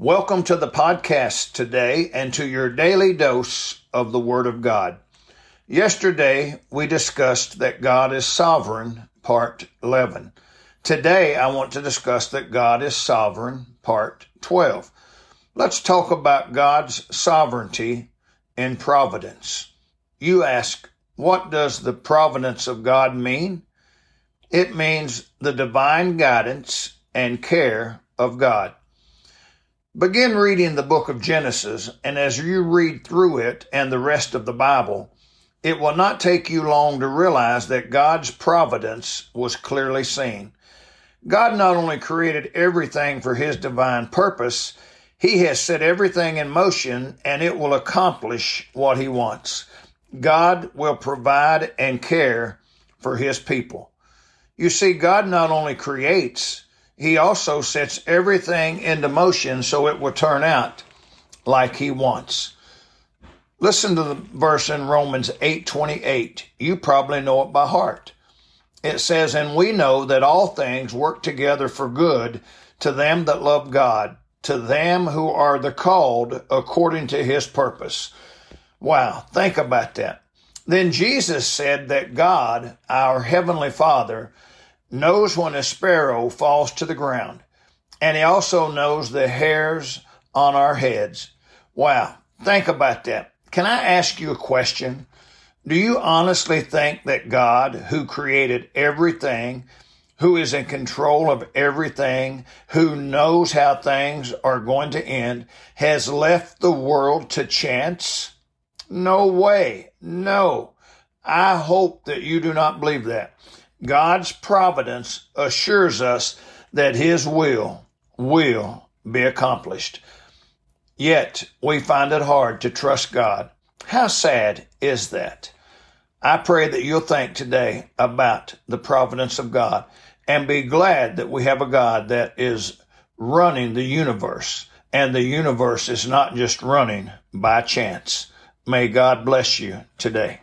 Welcome to the podcast today and to your daily dose of the Word of God. Yesterday, we discussed that God is sovereign, part 11. Today, I want to discuss that God is sovereign, part 12. Let's talk about God's sovereignty and providence. You ask, what does the providence of God mean? It means the divine guidance and care of God. Begin reading the book of Genesis, and as you read through it and the rest of the Bible, it will not take you long to realize that God's providence was clearly seen. God not only created everything for His divine purpose, He has set everything in motion and it will accomplish what He wants. God will provide and care for His people. You see, God not only creates, he also sets everything into motion so it will turn out like he wants. Listen to the verse in Romans 8:28. You probably know it by heart. It says, "And we know that all things work together for good to them that love God, to them who are the called according to his purpose." Wow, think about that. Then Jesus said that God, our heavenly Father, knows when a sparrow falls to the ground, and he also knows the hairs on our heads. Wow, think about that. Can I ask you a question? Do you honestly think that God, who created everything, who is in control of everything, who knows how things are going to end, has left the world to chance? No way. No. I hope that you do not believe that. God's providence assures us that His will will be accomplished. Yet we find it hard to trust God. How sad is that? I pray that you'll think today about the providence of God and be glad that we have a God that is running the universe and the universe is not just running by chance. May God bless you today.